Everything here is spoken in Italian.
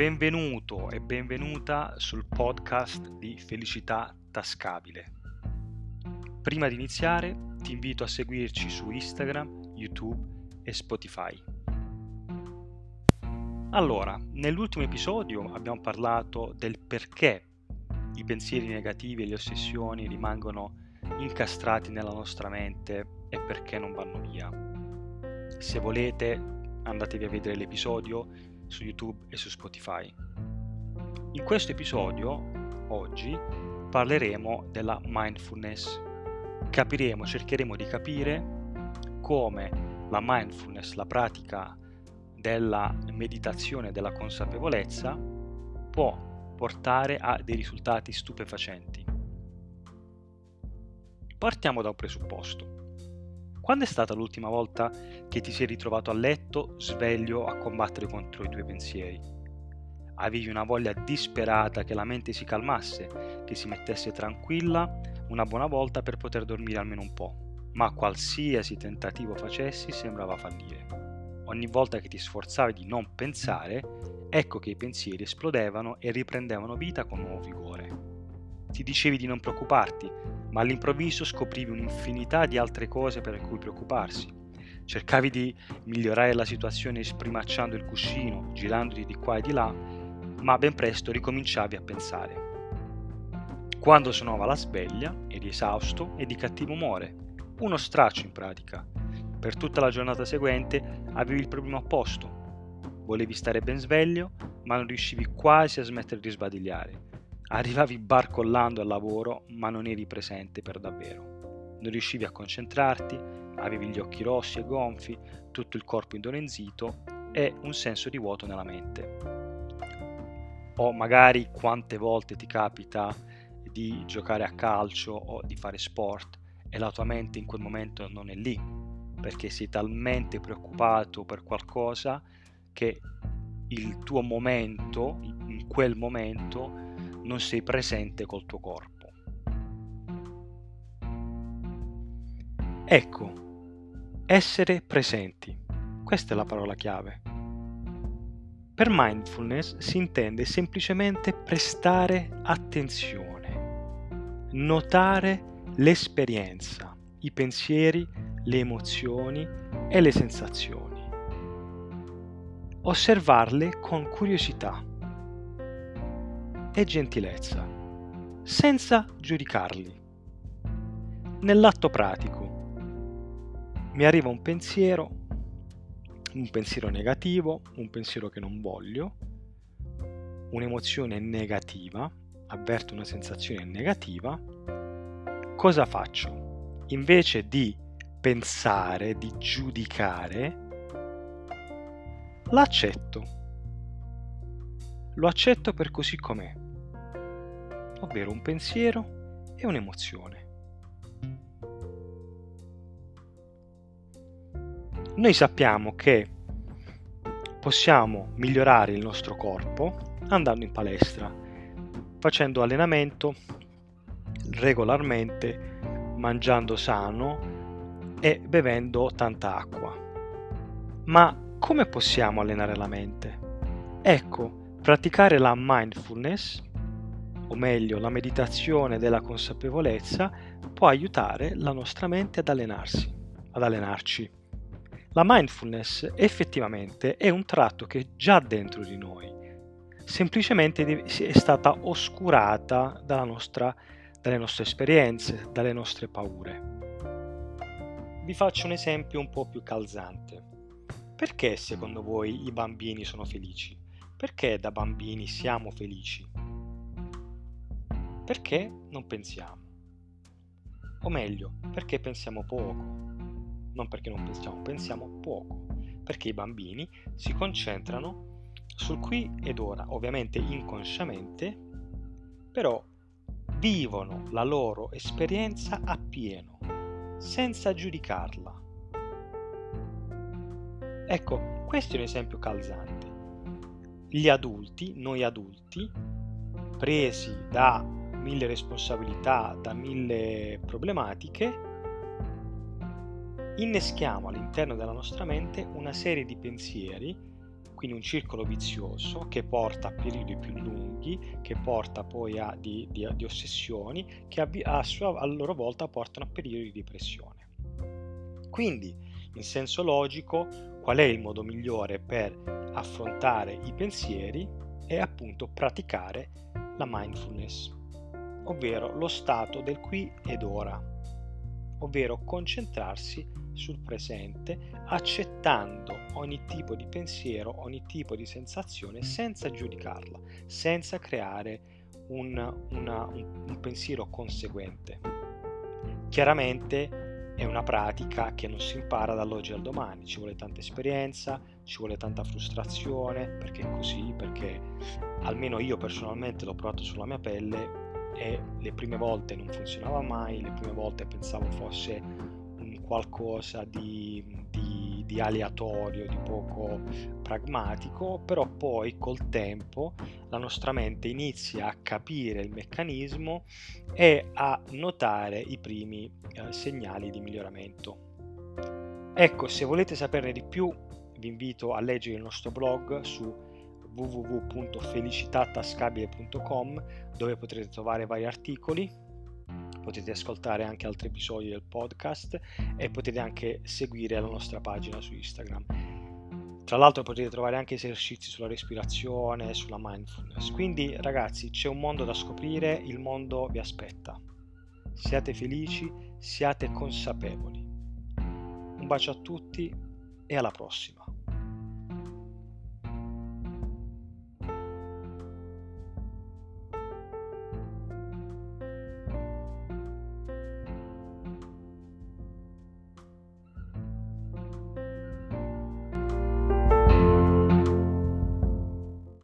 Benvenuto e benvenuta sul podcast di Felicità Tascabile. Prima di iniziare ti invito a seguirci su Instagram, YouTube e Spotify. Allora, nell'ultimo episodio abbiamo parlato del perché i pensieri negativi e le ossessioni rimangono incastrati nella nostra mente e perché non vanno via. Se volete andatevi a vedere l'episodio su YouTube e su Spotify. In questo episodio, oggi, parleremo della mindfulness. Capiremo, cercheremo di capire come la mindfulness, la pratica della meditazione della consapevolezza, può portare a dei risultati stupefacenti. Partiamo da un presupposto. Quando è stata l'ultima volta che ti sei ritrovato a letto sveglio a combattere contro i tuoi pensieri? Avevi una voglia disperata che la mente si calmasse, che si mettesse tranquilla una buona volta per poter dormire almeno un po', ma qualsiasi tentativo facessi sembrava fallire. Ogni volta che ti sforzavi di non pensare, ecco che i pensieri esplodevano e riprendevano vita con nuovo vigore. Ti dicevi di non preoccuparti, ma all'improvviso scoprivi un'infinità di altre cose per cui preoccuparsi. Cercavi di migliorare la situazione sprimacciando il cuscino, girandoti di qua e di là, ma ben presto ricominciavi a pensare. Quando suonava la sveglia, eri esausto e di cattivo umore, uno straccio in pratica. Per tutta la giornata seguente avevi il problema opposto. Volevi stare ben sveglio, ma non riuscivi quasi a smettere di sbadigliare Arrivavi barcollando al lavoro, ma non eri presente per davvero. Non riuscivi a concentrarti, avevi gli occhi rossi e gonfi, tutto il corpo indolenzito e un senso di vuoto nella mente. O magari quante volte ti capita di giocare a calcio o di fare sport e la tua mente in quel momento non è lì, perché sei talmente preoccupato per qualcosa che il tuo momento, in quel momento, non sei presente col tuo corpo. Ecco, essere presenti. Questa è la parola chiave. Per mindfulness si intende semplicemente prestare attenzione, notare l'esperienza, i pensieri, le emozioni e le sensazioni. Osservarle con curiosità e gentilezza, senza giudicarli. Nell'atto pratico mi arriva un pensiero, un pensiero negativo, un pensiero che non voglio, un'emozione negativa, avverto una sensazione negativa, cosa faccio? Invece di pensare, di giudicare, l'accetto lo accetto per così com'è, ovvero un pensiero e un'emozione. Noi sappiamo che possiamo migliorare il nostro corpo andando in palestra, facendo allenamento regolarmente, mangiando sano e bevendo tanta acqua. Ma come possiamo allenare la mente? Ecco, Praticare la mindfulness, o meglio la meditazione della consapevolezza, può aiutare la nostra mente ad allenarsi, ad allenarci. La mindfulness effettivamente è un tratto che è già dentro di noi, semplicemente è stata oscurata nostra, dalle nostre esperienze, dalle nostre paure. Vi faccio un esempio un po' più calzante. Perché secondo voi i bambini sono felici? Perché da bambini siamo felici? Perché non pensiamo? O meglio, perché pensiamo poco? Non perché non pensiamo, pensiamo poco. Perché i bambini si concentrano sul qui ed ora, ovviamente inconsciamente, però vivono la loro esperienza appieno, senza giudicarla. Ecco, questo è un esempio calzante gli adulti, noi adulti, presi da mille responsabilità, da mille problematiche, inneschiamo all'interno della nostra mente una serie di pensieri, Quindi un circolo vizioso che porta a periodi più lunghi, che porta poi a di, di, di ossessioni, che a, a, sua, a loro volta portano a periodi di depressione. Quindi, in senso logico, qual è il modo migliore per affrontare i pensieri? È appunto praticare la mindfulness, ovvero lo stato del qui ed ora, ovvero concentrarsi sul presente, accettando ogni tipo di pensiero, ogni tipo di sensazione senza giudicarla, senza creare un, una, un, un pensiero conseguente. Chiaramente è una pratica che non si impara dall'oggi al domani, ci vuole tanta esperienza, ci vuole tanta frustrazione, perché è così, perché almeno io personalmente l'ho provato sulla mia pelle e le prime volte non funzionava mai, le prime volte pensavo fosse qualcosa di, di, di, aleatorio, di poco pragmatico, però poi col tempo la nostra mente inizia a capire il meccanismo e a notare i primi eh, segnali di miglioramento. Ecco, se volete saperne di più, vi invito a leggere il nostro blog su www.felicitatascabile.com dove potrete trovare vari articoli potete ascoltare anche altri episodi del podcast e potete anche seguire la nostra pagina su Instagram. Tra l'altro potete trovare anche esercizi sulla respirazione, sulla mindfulness. Quindi ragazzi c'è un mondo da scoprire, il mondo vi aspetta. Siate felici, siate consapevoli. Un bacio a tutti e alla prossima.